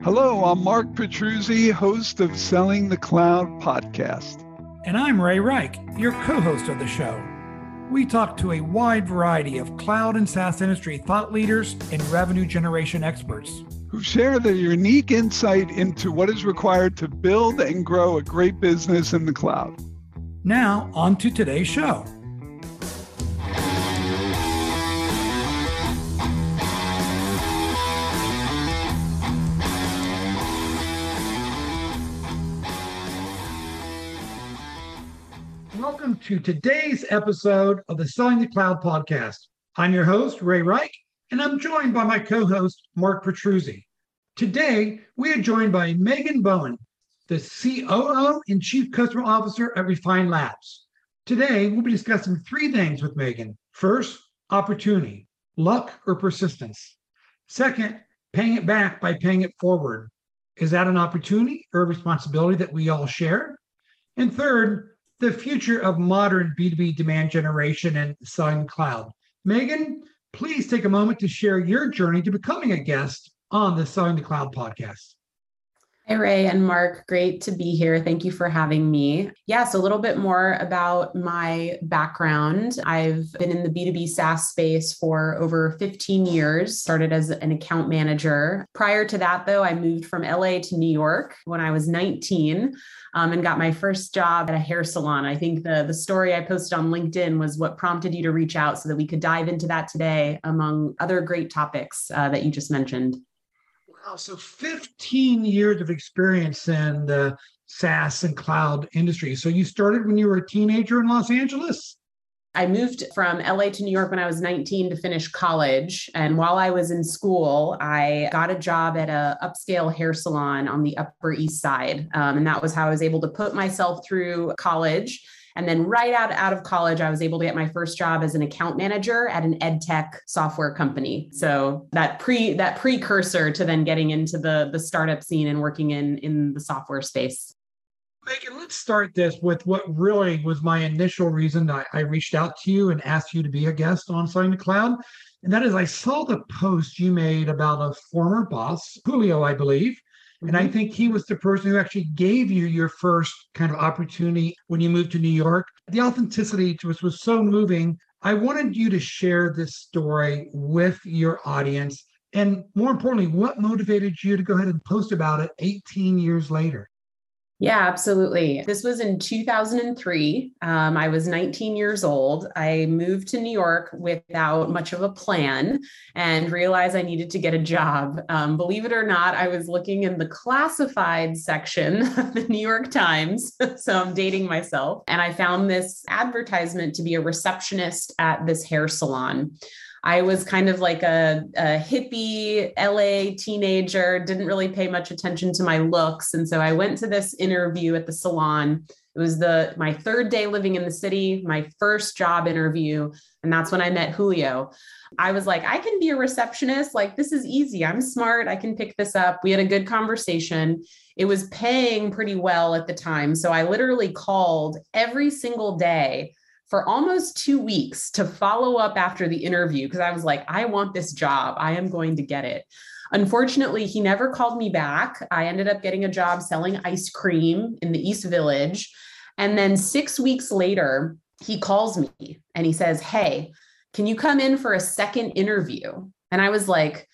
Hello, I'm Mark Petruzzi, host of Selling the Cloud podcast. And I'm Ray Rike, your co host of the show. We talk to a wide variety of cloud and SaaS industry thought leaders and revenue generation experts who share their unique insight into what is required to build and grow a great business in the cloud. Now, on to today's show. To today's episode of the Selling the Cloud podcast. I'm your host, Ray Rike, and I'm joined by my co host, Mark Petruzzi. Today, we are joined by Megan Bowen, the COO and Chief Customer Officer at Refine Labs. Today, we'll be discussing three things with Megan. First, opportunity, luck or persistence. Second, paying it back by paying it forward. Is that an opportunity or a responsibility that we all share? And third, the future of modern B2B demand generation and selling cloud. Megan, please take a moment to share your journey to becoming a guest on the Selling the Cloud podcast. Hey, Ray and Mark, great to be here. Thank you for having me. Yeah, so a little bit more about my background. I've been in the B2B SaaS space for over 15 years, started as an account manager. Prior to that, though, I moved from LA to New York when I was 19 um, and got my first job at a hair salon. I think the, the story I posted on LinkedIn was what prompted you to reach out so that we could dive into that today, among other great topics uh, that you just mentioned. Wow. So 15 years of experience in the SaaS and cloud industry. So you started when you were a teenager in Los Angeles? I moved from LA to New York when I was 19 to finish college. And while I was in school, I got a job at a upscale hair salon on the Upper East Side. Um, and that was how I was able to put myself through college and then right out, out of college, I was able to get my first job as an account manager at an ed tech software company. So that pre that precursor to then getting into the the startup scene and working in in the software space. Megan, let's start this with what really was my initial reason I, I reached out to you and asked you to be a guest on Selling the Cloud. And that is, I saw the post you made about a former boss, Julio, I believe, and I mm-hmm. think he was the person who actually gave you your first kind of opportunity when you moved to New York. The authenticity to us was so moving. I wanted you to share this story with your audience. And more importantly, what motivated you to go ahead and post about it 18 years later? Yeah, absolutely. This was in 2003. Um, I was 19 years old. I moved to New York without much of a plan and realized I needed to get a job. Um, believe it or not, I was looking in the classified section of the New York Times. so I'm dating myself. And I found this advertisement to be a receptionist at this hair salon. I was kind of like a, a, hippie LA teenager, didn't really pay much attention to my looks. And so I went to this interview at the salon. It was the my third day living in the city, my first job interview. And that's when I met Julio. I was like, I can be a receptionist. Like, this is easy. I'm smart. I can pick this up. We had a good conversation. It was paying pretty well at the time. So I literally called every single day for almost two weeks to follow up after the interview because I was like, I want this job. I am going to get it. Unfortunately, he never called me back. I ended up getting a job selling ice cream in the East Village. And then six weeks later, he calls me and he says, Hey, can you come in for a second interview? And I was like,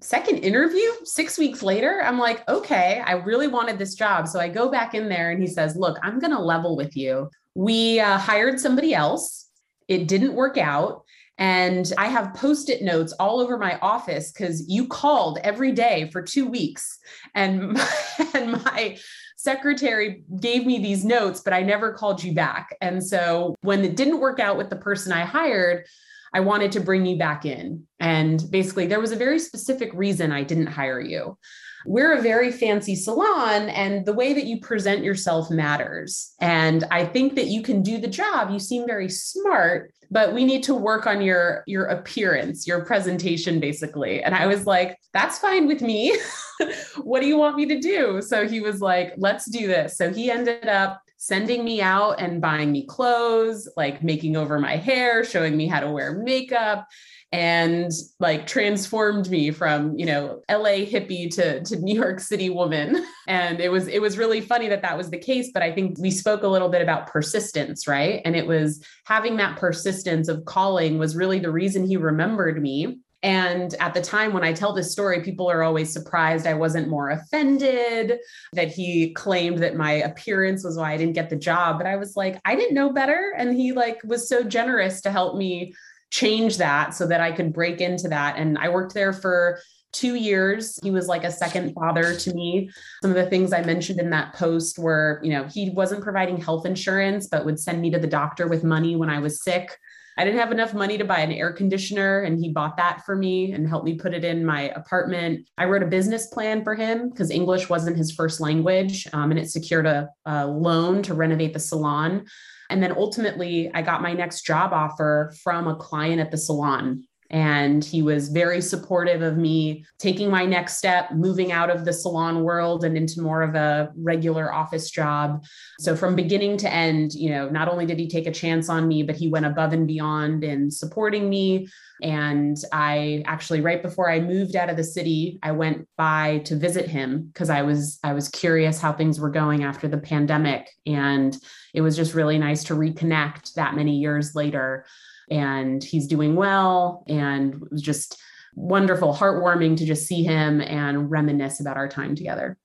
Second interview six weeks later? I'm like, okay, I really wanted this job. So I go back in there and he says, Look, I'm going to level with you we uh, hired somebody else. It didn't work out. And I have post it notes all over my office because you called every day for two weeks. And my, and my secretary gave me these notes, but I never called you back. And so when it didn't work out with the person I hired, I wanted to bring you back in. And basically, there was a very specific reason I didn't hire you we're a very fancy salon and the way that you present yourself matters. And I think that you can do the job. You seem very smart, but we need to work on your your appearance, your presentation basically. And I was like, that's fine with me. what do you want me to do? So he was like, let's do this. So he ended up sending me out and buying me clothes, like making over my hair, showing me how to wear makeup. And like transformed me from you know la hippie to, to new york city woman and it was it was really funny that that was the case but i think we spoke a little bit about persistence right and it was having that persistence of calling was really the reason he remembered me and at the time when I tell this story, people are always surprised I wasn't more offended, that he claimed that my appearance was why I didn't get the job. But I was like, I didn't know better. And he like was so generous to help me change that so that I could break into that. And I worked there for two years. He was like a second father to me. Some of the things I mentioned in that post were, you know, he wasn't providing health insurance, but would send me to the doctor with money when I was sick. I didn't have enough money to buy an air conditioner, and he bought that for me and helped me put it in my apartment. I wrote a business plan for him because English wasn't his first language, um, and it secured a, a loan to renovate the salon. And then ultimately, I got my next job offer from a client at the salon. And he was very supportive of me taking my next step, moving out of the salon world and into more of a regular office job. So from beginning to end, you know, not only did he take a chance on me, but he went above and beyond in supporting me. And I actually, right before I moved out of the city, I went by to visit him because I was I was curious how things were going after the pandemic. And it was just really nice to reconnect that many years later and he's doing well. And it was just wonderful, heartwarming to just see him and reminisce about our time together.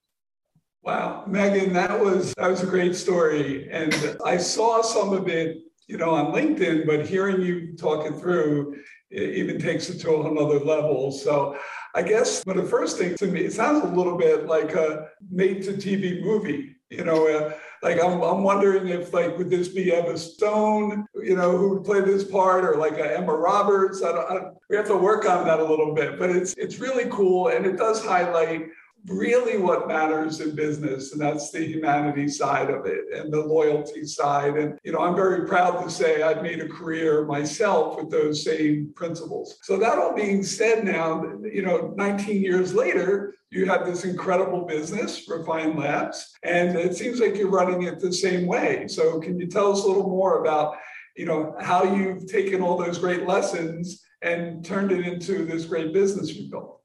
Wow, Megan, that was that was a great story, and I saw some of it, you know, on LinkedIn. But hearing you talk it through, it even takes it to another level. So, I guess, but the first thing to me, it sounds a little bit like a made-to-TV movie. You know, uh, like I'm, I'm wondering if like would this be Emma Stone, you know, who would play this part, or like Emma Roberts? I don't, I don't, we have to work on that a little bit, but it's it's really cool, and it does highlight really what matters in business and that's the humanity side of it and the loyalty side and you know i'm very proud to say i've made a career myself with those same principles so that all being said now you know 19 years later you have this incredible business refine labs and it seems like you're running it the same way so can you tell us a little more about you know how you've taken all those great lessons and turned it into this great business you built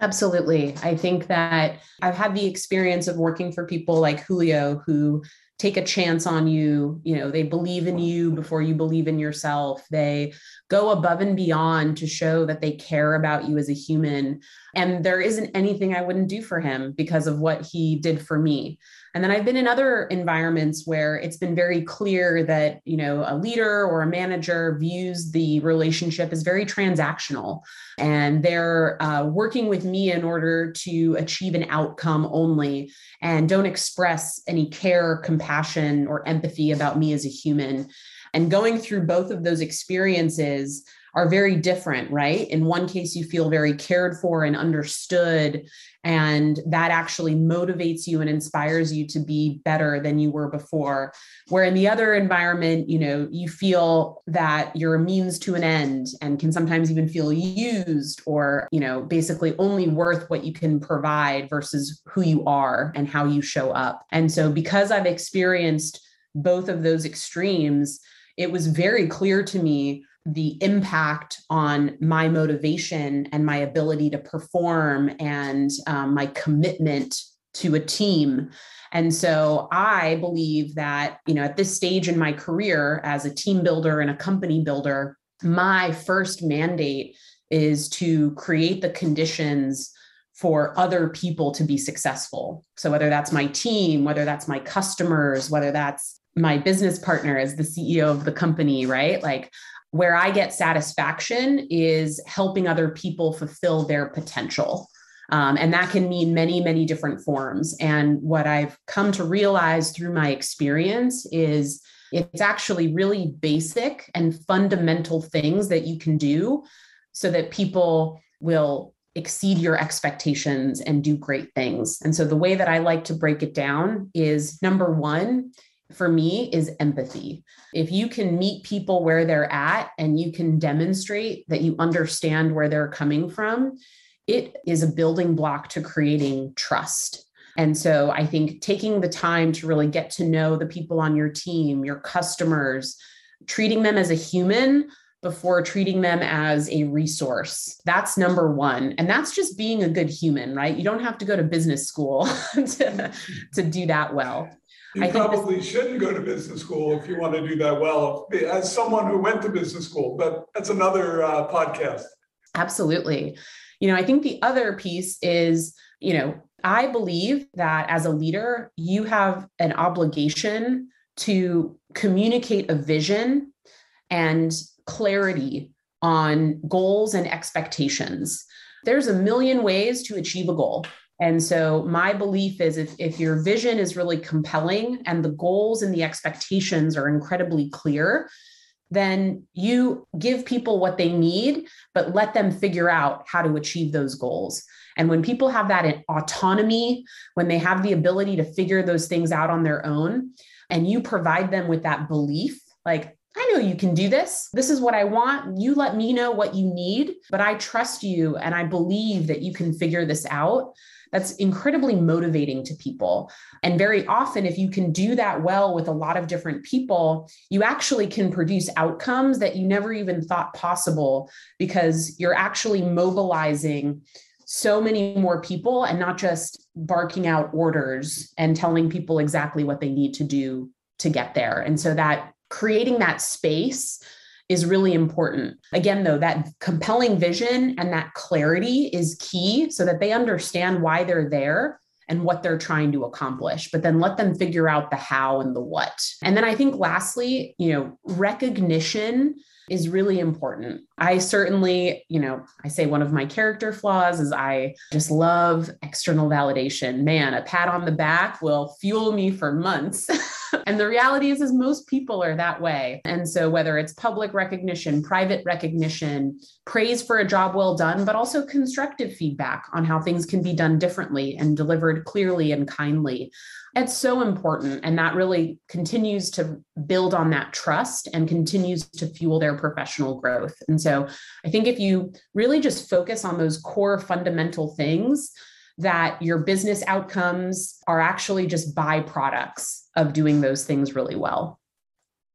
Absolutely. I think that I've had the experience of working for people like Julio who take a chance on you. You know, they believe in you before you believe in yourself. They go above and beyond to show that they care about you as a human. And there isn't anything I wouldn't do for him because of what he did for me. And then I've been in other environments where it's been very clear that, you know, a leader or a manager views the relationship as very transactional and they're uh, working with me in order to achieve an outcome only and don't express any care, compassion, or empathy about me as a human. And going through both of those experiences, are very different, right? In one case, you feel very cared for and understood, and that actually motivates you and inspires you to be better than you were before. Where in the other environment, you know, you feel that you're a means to an end and can sometimes even feel used or, you know, basically only worth what you can provide versus who you are and how you show up. And so, because I've experienced both of those extremes, it was very clear to me the impact on my motivation and my ability to perform and um, my commitment to a team. And so I believe that, you know, at this stage in my career as a team builder and a company builder, my first mandate is to create the conditions for other people to be successful. So whether that's my team, whether that's my customers, whether that's my business partner as the CEO of the company, right? Like where I get satisfaction is helping other people fulfill their potential. Um, and that can mean many, many different forms. And what I've come to realize through my experience is it's actually really basic and fundamental things that you can do so that people will exceed your expectations and do great things. And so the way that I like to break it down is number one, for me is empathy. If you can meet people where they're at and you can demonstrate that you understand where they're coming from, it is a building block to creating trust. And so I think taking the time to really get to know the people on your team, your customers, treating them as a human, before treating them as a resource. That's number one. And that's just being a good human, right? You don't have to go to business school to, to do that well. You I probably this- shouldn't go to business school if you want to do that well, as someone who went to business school, but that's another uh, podcast. Absolutely. You know, I think the other piece is, you know, I believe that as a leader, you have an obligation to communicate a vision and clarity on goals and expectations. There's a million ways to achieve a goal. And so, my belief is if, if your vision is really compelling and the goals and the expectations are incredibly clear, then you give people what they need, but let them figure out how to achieve those goals. And when people have that autonomy, when they have the ability to figure those things out on their own, and you provide them with that belief, like, I know you can do this. This is what I want. You let me know what you need, but I trust you and I believe that you can figure this out that's incredibly motivating to people. And very often, if you can do that well with a lot of different people, you actually can produce outcomes that you never even thought possible because you're actually mobilizing so many more people and not just barking out orders and telling people exactly what they need to do to get there. And so that creating that space is really important. Again, though, that compelling vision and that clarity is key so that they understand why they're there and what they're trying to accomplish, but then let them figure out the how and the what. And then I think lastly, you know, recognition is really important. I certainly, you know, I say one of my character flaws is I just love external validation. Man, a pat on the back will fuel me for months. and the reality is is most people are that way. And so whether it's public recognition, private recognition, praise for a job well done, but also constructive feedback on how things can be done differently and delivered clearly and kindly. It's so important. And that really continues to build on that trust and continues to fuel their professional growth. And so I think if you really just focus on those core fundamental things, that your business outcomes are actually just byproducts of doing those things really well.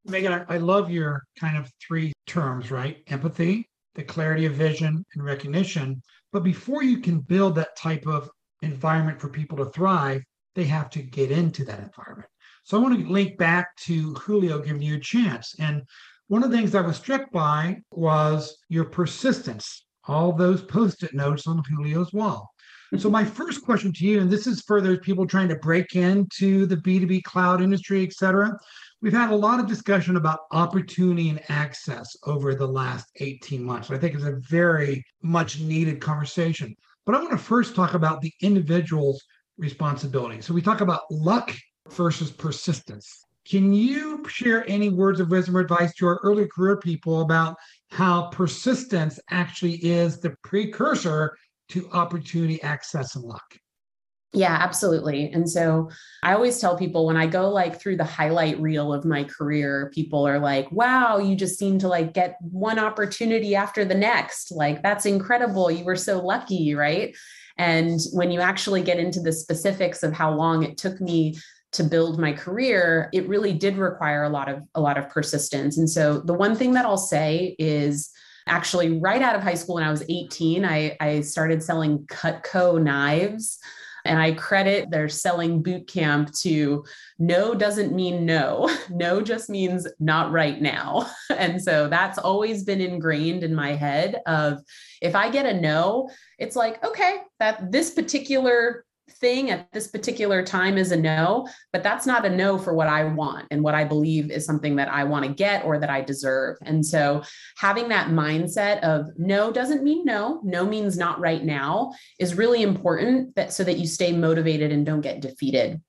Megan, I love your kind of three terms, right? Empathy, the clarity of vision, and recognition. But before you can build that type of environment for people to thrive, they have to get into that environment. So I want to link back to Julio giving you a chance. And one of the things I was struck by was your persistence, all those post it notes on Julio's wall. So, my first question to you, and this is for those people trying to break into the B2B cloud industry, et cetera. We've had a lot of discussion about opportunity and access over the last 18 months. I think it's a very much needed conversation. But I want to first talk about the individual's responsibility. So we talk about luck versus persistence. Can you share any words of wisdom or advice to our early career people about how persistence actually is the precursor to opportunity, access, and luck? Yeah, absolutely. And so I always tell people when I go like through the highlight reel of my career, people are like, wow, you just seem to like get one opportunity after the next. Like, that's incredible. You were so lucky, right? And when you actually get into the specifics of how long it took me to build my career, it really did require a lot of a lot of persistence. And so the one thing that I'll say is actually right out of high school when I was 18, I, I started selling Cutco knives. And I credit their selling boot camp to no doesn't mean no. No just means not right now. And so that's always been ingrained in my head of if I get a no, it's like, okay, that this particular thing at this particular time is a no, but that's not a no for what I want and what I believe is something that I want to get or that I deserve. And so having that mindset of no doesn't mean no, no means not right now is really important that so that you stay motivated and don't get defeated.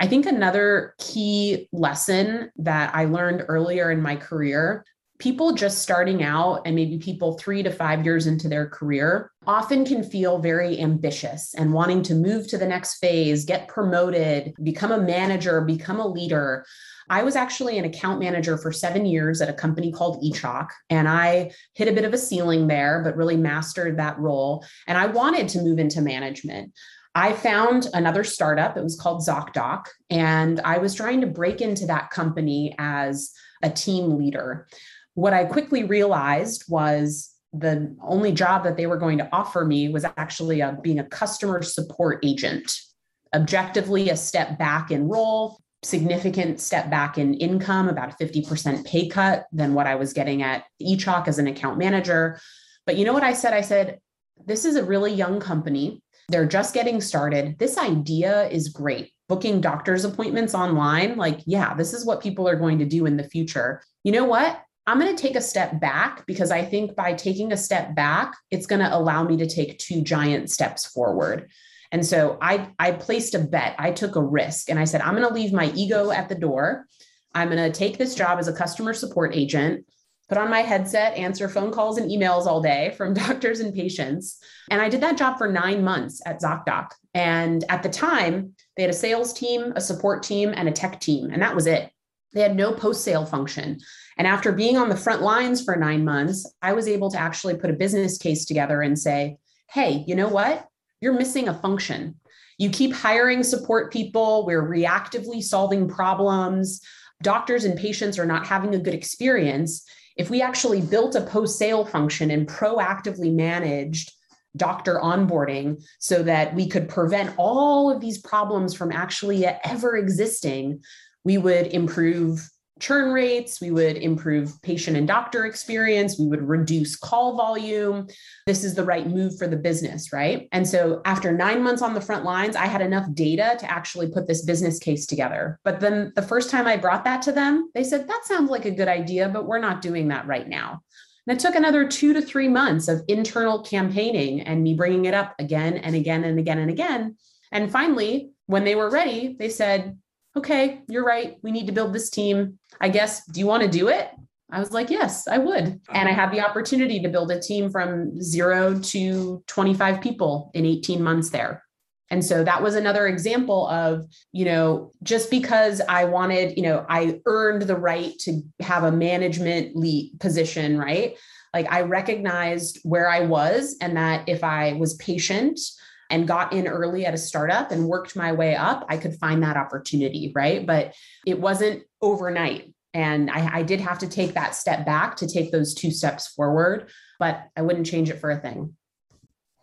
I think another key lesson that I learned earlier in my career people just starting out and maybe people three to five years into their career often can feel very ambitious and wanting to move to the next phase, get promoted, become a manager, become a leader. I was actually an account manager for seven years at a company called eChalk, and I hit a bit of a ceiling there, but really mastered that role. And I wanted to move into management. I found another startup. It was called ZocDoc, and I was trying to break into that company as a team leader. What I quickly realized was the only job that they were going to offer me was actually a, being a customer support agent. Objectively, a step back in role, significant step back in income, about a 50% pay cut than what I was getting at eChalk as an account manager. But you know what I said? I said, this is a really young company. They're just getting started. This idea is great. Booking doctor's appointments online, like, yeah, this is what people are going to do in the future. You know what? I'm going to take a step back because I think by taking a step back, it's going to allow me to take two giant steps forward. And so I, I placed a bet, I took a risk, and I said, I'm going to leave my ego at the door. I'm going to take this job as a customer support agent, put on my headset, answer phone calls and emails all day from doctors and patients. And I did that job for nine months at ZocDoc. And at the time, they had a sales team, a support team, and a tech team, and that was it. They had no post sale function. And after being on the front lines for nine months, I was able to actually put a business case together and say, hey, you know what? You're missing a function. You keep hiring support people, we're reactively solving problems. Doctors and patients are not having a good experience. If we actually built a post sale function and proactively managed doctor onboarding so that we could prevent all of these problems from actually ever existing, we would improve churn rates, we would improve patient and doctor experience, we would reduce call volume. This is the right move for the business, right? And so after nine months on the front lines, I had enough data to actually put this business case together. But then the first time I brought that to them, they said, that sounds like a good idea, but we're not doing that right now. And it took another two to three months of internal campaigning and me bringing it up again and again and again and again. And finally, when they were ready, they said, okay, you're right. We need to build this team. I guess, do you want to do it? I was like, yes, I would. And I had the opportunity to build a team from zero to 25 people in 18 months there. And so that was another example of, you know, just because I wanted, you know, I earned the right to have a management lead position, right? Like I recognized where I was and that if I was patient, and got in early at a startup and worked my way up, I could find that opportunity, right? But it wasn't overnight. And I, I, did have to take that step back to take those two steps forward, but I wouldn't change it for a thing.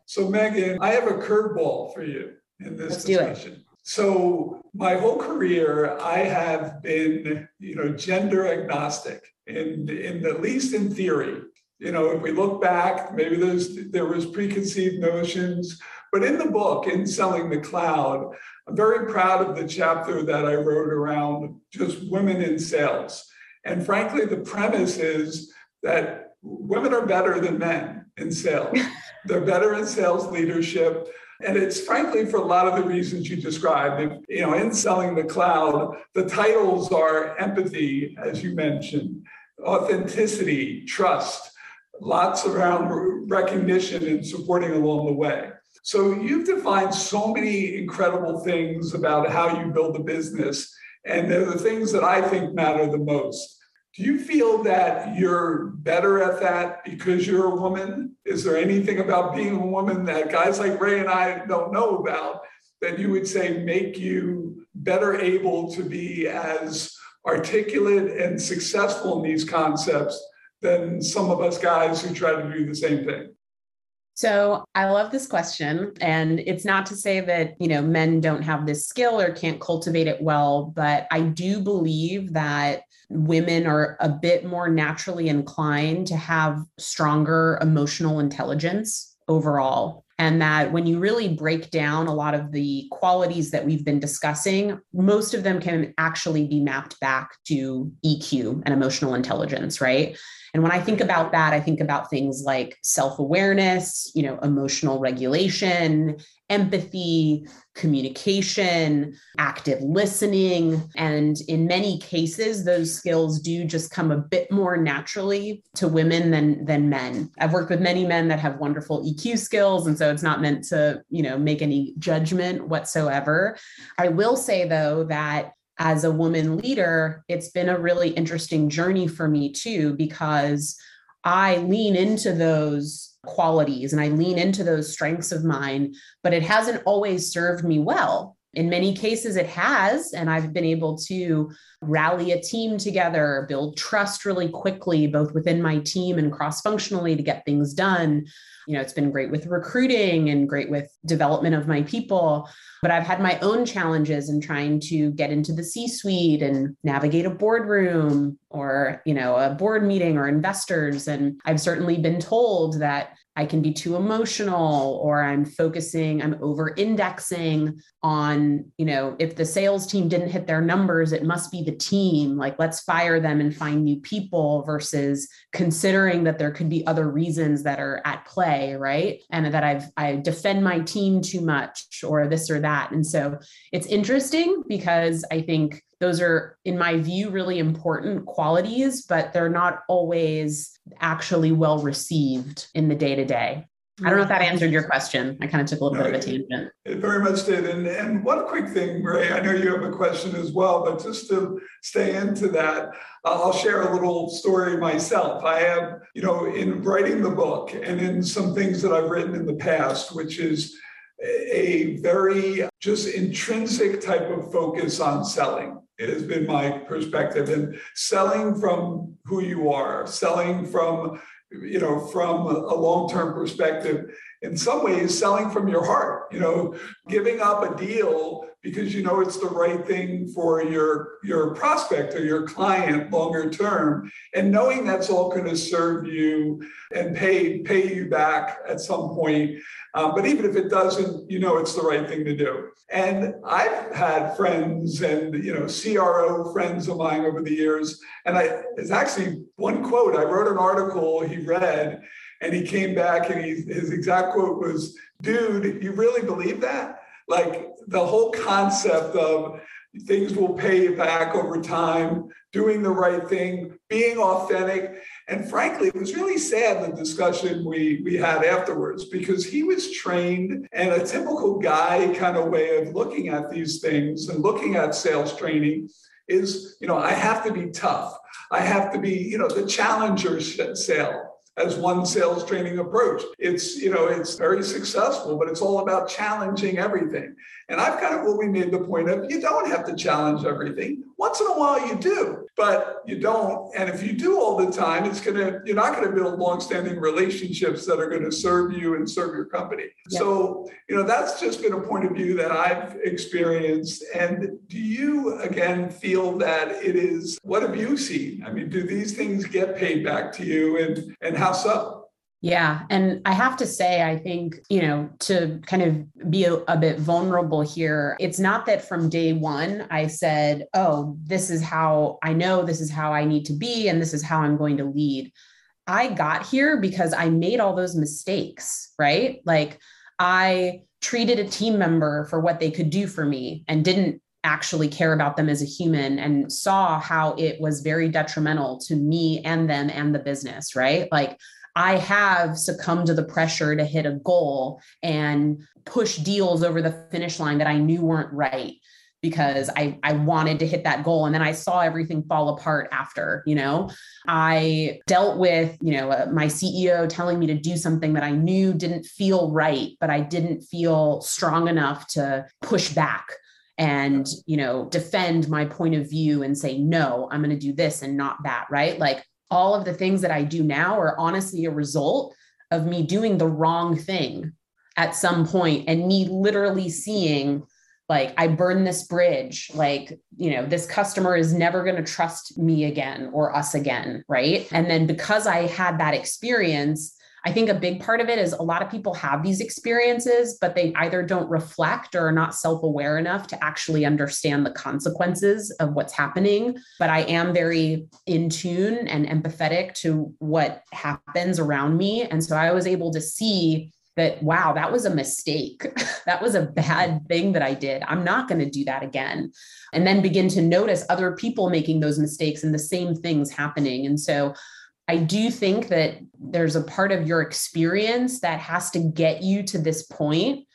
So, Megan, I have a curveball for you in this Let's discussion. So, my whole career, I have been, you know, gender agnostic, in, in at least in theory. You know, if we look back, maybe there's there was preconceived notions but in the book, in Selling the Cloud, I'm very proud of the chapter that I wrote around just women in sales. And frankly, the premise is that women are better than men in sales. They're better in sales leadership. And it's frankly for a lot of the reasons you described. You know, in selling the cloud, the titles are empathy, as you mentioned, authenticity, trust, lots around recognition and supporting along the way. So you've defined so many incredible things about how you build a business, and they're the things that I think matter the most. Do you feel that you're better at that because you're a woman? Is there anything about being a woman that guys like Ray and I don't know about that you would say make you better able to be as articulate and successful in these concepts than some of us guys who try to do the same thing? So I love this question. And it's not to say that, you know, men don't have this skill or can't cultivate it well, but I do believe that women are a bit more naturally inclined to have stronger emotional intelligence overall. And that when you really break down a lot of the qualities that we've been discussing, most of them can actually be mapped back to EQ and emotional intelligence, right? And when I think about that, I think about things like self awareness, you know, emotional regulation, empathy, communication, active listening. And in many cases, those skills do just come a bit more naturally to women than, than men. I've worked with many men that have wonderful EQ skills. And so it's not meant to, you know, make any judgment whatsoever. I will say though that as a woman leader, it's been a really interesting journey for me too, because I lean into those qualities and I lean into those strengths of mine, but it hasn't always served me well in many cases, it has. And I've been able to rally a team together, build trust really quickly, both within my team and cross functionally to get things done. You know, it's been great with recruiting and great with development of my people. But I've had my own challenges in trying to get into the C suite and navigate a boardroom or, you know, a board meeting or investors. And I've certainly been told that I can be too emotional or I'm focusing, I'm over indexing on, you know, if the sales team didn't hit their numbers, it must be the team. Like, let's fire them and find new people versus considering that there could be other reasons that are at play, right? And that I've, I defend my team too much or this or that. And so it's interesting because I think those are in my view really important qualities but they're not always actually well received in the day to day I don't know if that answered your question. I kind of took a little no, bit of a tangent. It very much did. And, and one quick thing, Ray, I know you have a question as well, but just to stay into that, I'll share a little story myself. I have, you know, in writing the book and in some things that I've written in the past, which is a very just intrinsic type of focus on selling it has been my perspective and selling from who you are selling from you know from a long-term perspective in some ways selling from your heart you know giving up a deal because you know it's the right thing for your your prospect or your client longer term. And knowing that's all going to serve you and pay pay you back at some point. Uh, but even if it doesn't you know it's the right thing to do. And i've had friends and you know cro friends of mine over the years. And i it's actually one quote. I wrote an article he read and he came back and he, his exact quote was dude you really believe that? Like the whole concept of things will pay you back over time, doing the right thing, being authentic. And frankly, it was really sad the discussion we, we had afterwards because he was trained and a typical guy kind of way of looking at these things and looking at sales training is, you know, I have to be tough. I have to be, you know, the challenger sale as one sales training approach. It's, you know, it's very successful, but it's all about challenging everything. And I've kind of really made the point of you don't have to challenge everything. Once in a while you do, but you don't. And if you do all the time, it's gonna, you're not gonna build long-standing relationships that are gonna serve you and serve your company. Yeah. So, you know, that's just been a point of view that I've experienced. And do you again feel that it is what have you seen? I mean, do these things get paid back to you and and how so? Yeah. And I have to say, I think, you know, to kind of be a, a, bit vulnerable here, it's not that from day one I said, oh, this is how I know this is how I need to be and this is how I'm going to lead. I got here because I made all those mistakes, right? Like I treated a team member for what they could do for me and didn't actually care about them as a human and saw how it was very detrimental to me and them and the business, right? Like, I have succumbed to the pressure to hit a goal and push deals over the finish line that I knew weren't right because I, I wanted to hit that goal. And then i saw everything fall apart after you know? I dealt with you know uh, my ceo telling me to do something that i knew didn't feel right but i didn't feel strong enough to push back and you know defend my point of view and say no i'm going to do this and not that right? Like all of the things that I do now are honestly a result of me doing the wrong thing at some point and me literally seeing like I burn this bridge like you know this customer is never going to trust me again or us again right? And then because I had that experience I think a big part of it is a lot of people have these experiences, but they either don't reflect or are not self aware enough to actually understand the consequences of what's happening. But I am very in tune and empathetic to what happens around me. And so I was able to see that, wow, that was a mistake. that was a bad thing that I did. I'm not going to do that again. And then begin to notice other people making those mistakes and the same things happening. And so I do think that there's a part of your experience that has to get you to this point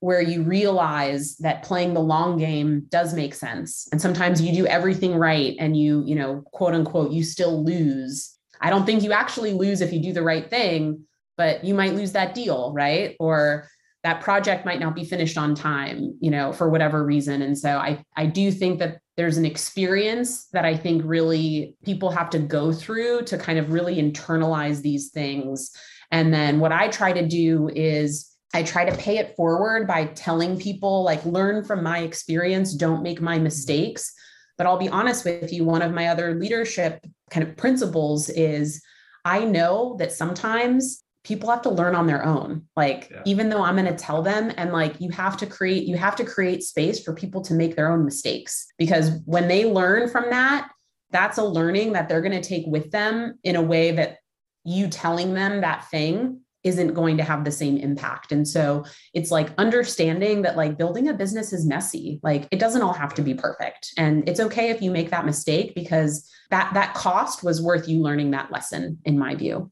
where you realize that playing the long game does make sense. And sometimes you do everything right and you, you know, quote unquote, you still lose. I don't think you actually lose if you do the right thing, but you might lose that deal, right? Or that project might not be finished on time, you know, for whatever reason. And so I I do think that there's an experience that I think really people have to go through to kind of really internalize these things. And then what I try to do is I try to pay it forward by telling people, like, learn from my experience, don't make my mistakes. But I'll be honest with you, one of my other leadership kind of principles is I know that sometimes people have to learn on their own. Like, yeah. even though I'm going to tell them, and like, you have to create, you have to create space for people to make their own mistakes because when they learn from that, that's a learning that they're going to take with them in a way that you telling them that thing isn't going to have the same impact. And so it's like understanding that like building a business is messy. Like it doesn't all have to be perfect. And it's okay if you make that mistake because that that cost was worth you learning that lesson in my view.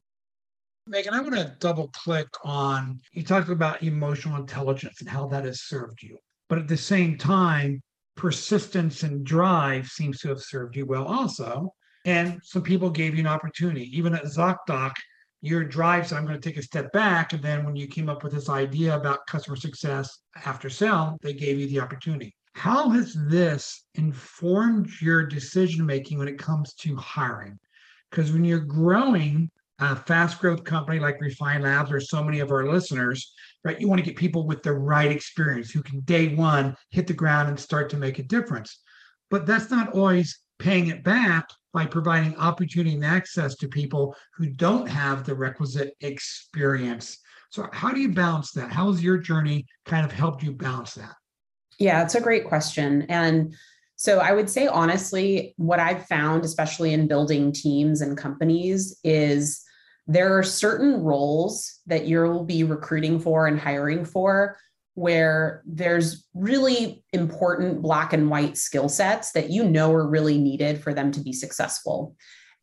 Megan, I want to double click on you talked about emotional intelligence and how that has served you. But at the same time, persistence and drive seems to have served you well also. And some people gave you an opportunity. Even at ZocDoc, your drive said, I'm going to take a step back. And then when you came up with this idea about customer success after sale, they gave you the opportunity. How has this informed your decision making when it comes to hiring? Because when you're growing a fast growth company like Refine Labs or so many of our listeners, right, you want to get people with the right experience who can day one hit the ground and start to make a difference. But that's not always paying it back by providing opportunity and access to people who don't have the requisite experience. So, how do you balance that? How has your journey kind of helped you balance that? Yeah, it's a great question. And so, I would say honestly, what I've found, especially in building teams and companies, is there are certain roles that you'll be recruiting for and hiring for where there's really important black and white skill sets that you know are really needed for them to be successful.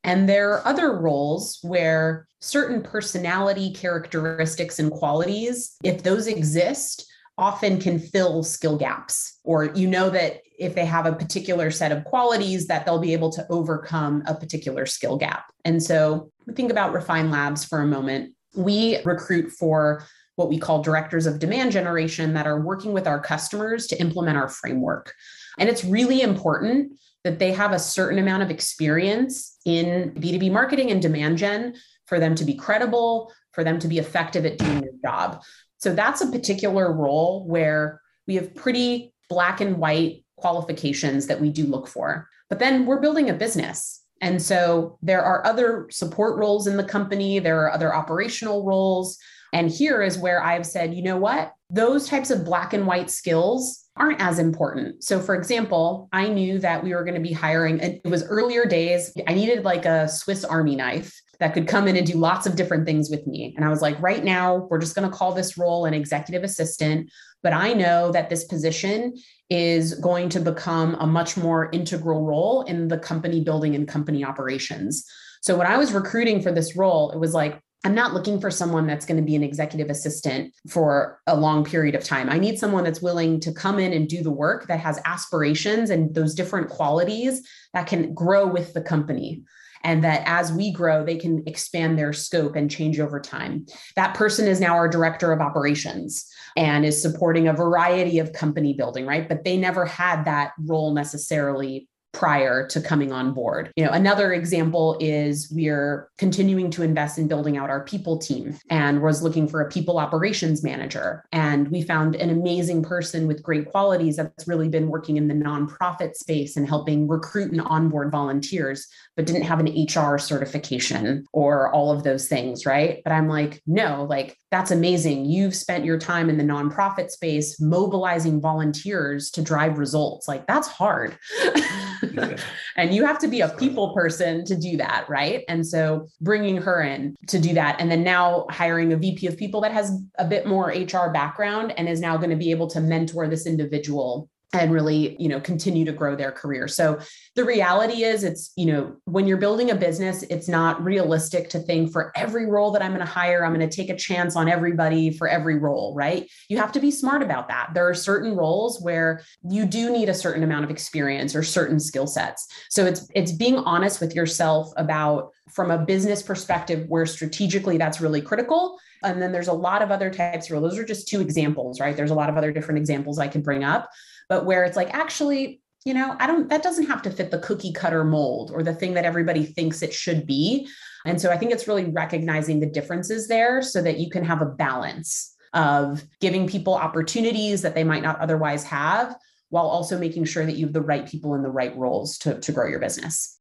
And there are other roles where certain personality characteristics and qualities, if those exist, often can fill skill gaps. Or you know that if they have a particular set of qualities, that they'll be able to overcome a particular skill gap. And so think about Refine Labs for a moment. We recruit for what we call directors of demand generation that are working with our customers to implement our framework. And it's really important that they have a certain amount of experience in B2B marketing and demand gen for them to be credible, for them to be effective at doing their job. So that's a particular role where we have pretty black and white qualifications that we do look for. But then we're building a business. And so there are other support roles in the company, there are other operational roles. And here is where I've said, you know what? Those types of black and white skills aren't as important. So, for example, I knew that we were going to be hiring, it was earlier days. I needed like a Swiss Army knife that could come in and do lots of different things with me. And I was like, right now, we're just going to call this role an executive assistant. But I know that this position is going to become a much more integral role in the company building and company operations. So, when I was recruiting for this role, it was like, I'm not looking for someone that's going to be an executive assistant for a long period of time. I need someone that's willing to come in and do the work that has aspirations and those different qualities that can grow with the company. And that as we grow, they can expand their scope and change over time. That person is now our director of operations and is supporting a variety of company building, right? But they never had that role necessarily prior to coming on board. You know, another example is we're continuing to invest in building out our people team and was looking for a people operations manager and we found an amazing person with great qualities that's really been working in the nonprofit space and helping recruit and onboard volunteers but didn't have an HR certification or all of those things, right? But I'm like, no, like that's amazing. You've spent your time in the nonprofit space mobilizing volunteers to drive results. Like that's hard. and you have to be a people person to do that, right? And so bringing her in to do that. And then now hiring a VP of people that has a bit more HR background and is now going to be able to mentor this individual and really you know continue to grow their career. So the reality is it's you know when you're building a business it's not realistic to think for every role that i'm going to hire i'm going to take a chance on everybody for every role right? You have to be smart about that. There are certain roles where you do need a certain amount of experience or certain skill sets. So it's it's being honest with yourself about from a business perspective where strategically that's really critical. And then there's a lot of other types of roles. Those are just two examples right? There's a lot of other different examples i can bring up but where it's like actually you know i don't that doesn't have to fit the cookie cutter mold or the thing that everybody thinks it should be. And so i think it's really recognizing the differences there so that you can have a balance of giving people opportunities that they might not otherwise have while also making sure that you have the right people in the right roles to, to grow your business.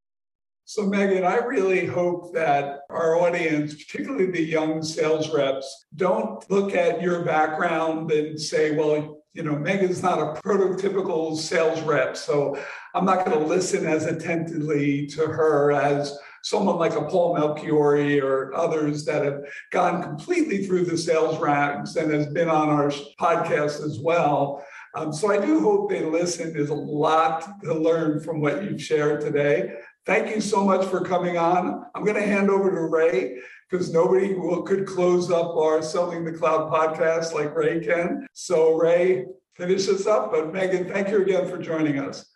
So, Megan, I really hope that our audience, particularly the young sales reps, don't look at your background and say, well, you know, Megan's not a prototypical sales rep, so I'm not going to listen as attentively to her as someone like a Paul Melchiorre or others that have gone completely through the sales ranks and has been on our podcast as well. Um, so I do hope they listen. There's a lot to learn from what you've shared today. Thank you so much for coming on. I'm going to hand over to Ray because nobody will, could close up our Selling the Cloud podcast like Ray can. So, Ray, finish us up. But Megan, thank you again for joining us.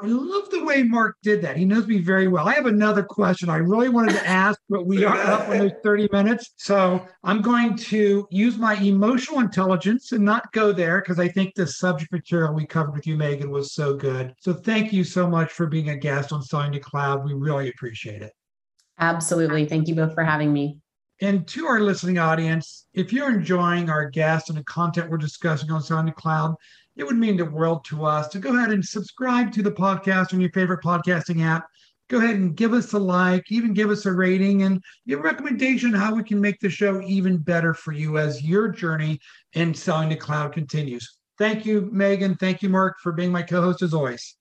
I love the way Mark did that. He knows me very well. I have another question I really wanted to ask, but we are up on those 30 minutes. So I'm going to use my emotional intelligence and not go there because I think the subject material we covered with you, Megan, was so good. So thank you so much for being a guest on Selling the Cloud. We really appreciate it. Absolutely. Thank you both for having me. And to our listening audience, if you're enjoying our guests and the content we're discussing on Selling the Cloud, it would mean the world to us to go ahead and subscribe to the podcast on your favorite podcasting app. Go ahead and give us a like, even give us a rating and give a recommendation how we can make the show even better for you as your journey in selling the cloud continues. Thank you, Megan. Thank you, Mark, for being my co host as always.